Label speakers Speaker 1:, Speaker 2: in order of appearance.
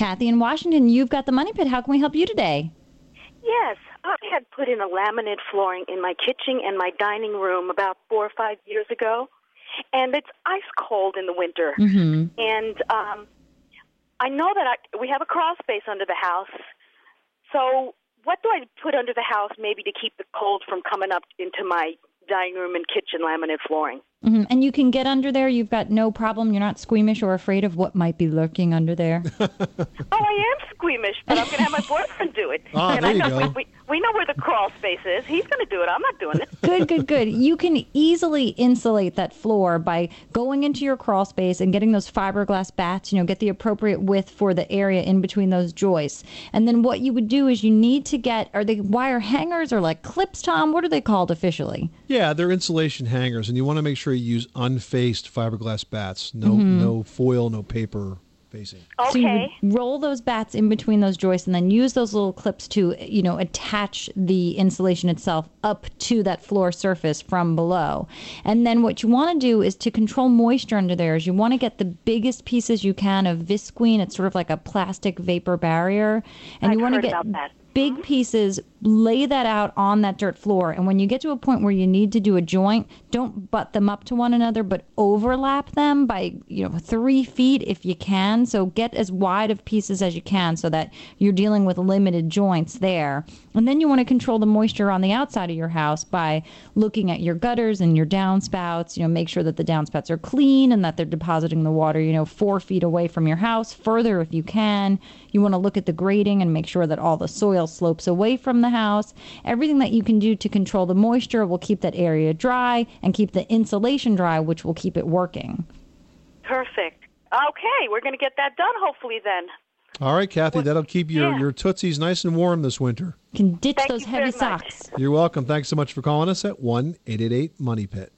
Speaker 1: Kathy in Washington, you've got the Money Pit. How can we help you today?
Speaker 2: Yes, I had put in a laminate flooring in my kitchen and my dining room about four or five years ago, and it's ice cold in the winter.
Speaker 1: Mm-hmm.
Speaker 2: And um, I know that I, we have a crawl space under the house. So, what do I put under the house maybe to keep the cold from coming up into my dining room and kitchen laminate flooring?
Speaker 1: hmm And you can get under there. You've got no problem. You're not squeamish or afraid of what might be lurking under there.
Speaker 2: Oh, I am squeamish, but I'm going to have my boyfriend do it.
Speaker 3: Ah,
Speaker 2: and
Speaker 3: there
Speaker 2: I
Speaker 3: you
Speaker 2: know
Speaker 3: go.
Speaker 2: We, we, we know where the crawl space is. He's going to do it. I'm not doing it.
Speaker 1: good, good, good. You can easily insulate that floor by going into your crawl space and getting those fiberglass batts, you know, get the appropriate width for the area in between those joists. And then what you would do is you need to get, are they wire hangers or like clips, Tom? What are they called officially?
Speaker 3: Yeah, they're insulation hangers, and you want to make sure you use unfaced fiberglass batts. No,
Speaker 1: Mm-hmm.
Speaker 3: no foil, no paper facing.
Speaker 1: So you would roll those batts in between those joists and then use those little clips to, you know, attach the insulation itself up to that floor surface from below. And then what you want to do is to control moisture under there is you want to get the biggest pieces you can of visqueen. It's sort of like a plastic vapor barrier. And
Speaker 2: I've
Speaker 1: you want to get
Speaker 2: about that.
Speaker 1: big mm-hmm. pieces, lay that out on that dirt floor. And when you get to a point where you need to do a joint, don't butt them up to one another, but overlap them by, you know, three feet if you can. So get as wide of pieces as you can so that you're dealing with limited joints there. And then you want to control the moisture on the outside of your house by looking at your gutters and your downspouts. You know, make sure that the downspouts are clean and that they're depositing the water, you know, four feet away from your house, further if you can. You want to look at the grading and make sure that all the soil slopes away from the house. Everything that you can do to control the moisture will keep that area dry and keep the insulation dry, which will keep it working.
Speaker 2: Perfect. Okay, we're going to get that done hopefully then.
Speaker 3: All right, Kathy, that'll keep your,
Speaker 2: yeah.
Speaker 3: your tootsies nice and warm this winter.
Speaker 1: You can ditch
Speaker 2: Thank
Speaker 1: those
Speaker 2: you
Speaker 1: heavy
Speaker 2: very much.
Speaker 1: socks.
Speaker 3: You're welcome. Thanks so much for calling us at 1 888 Money Pit.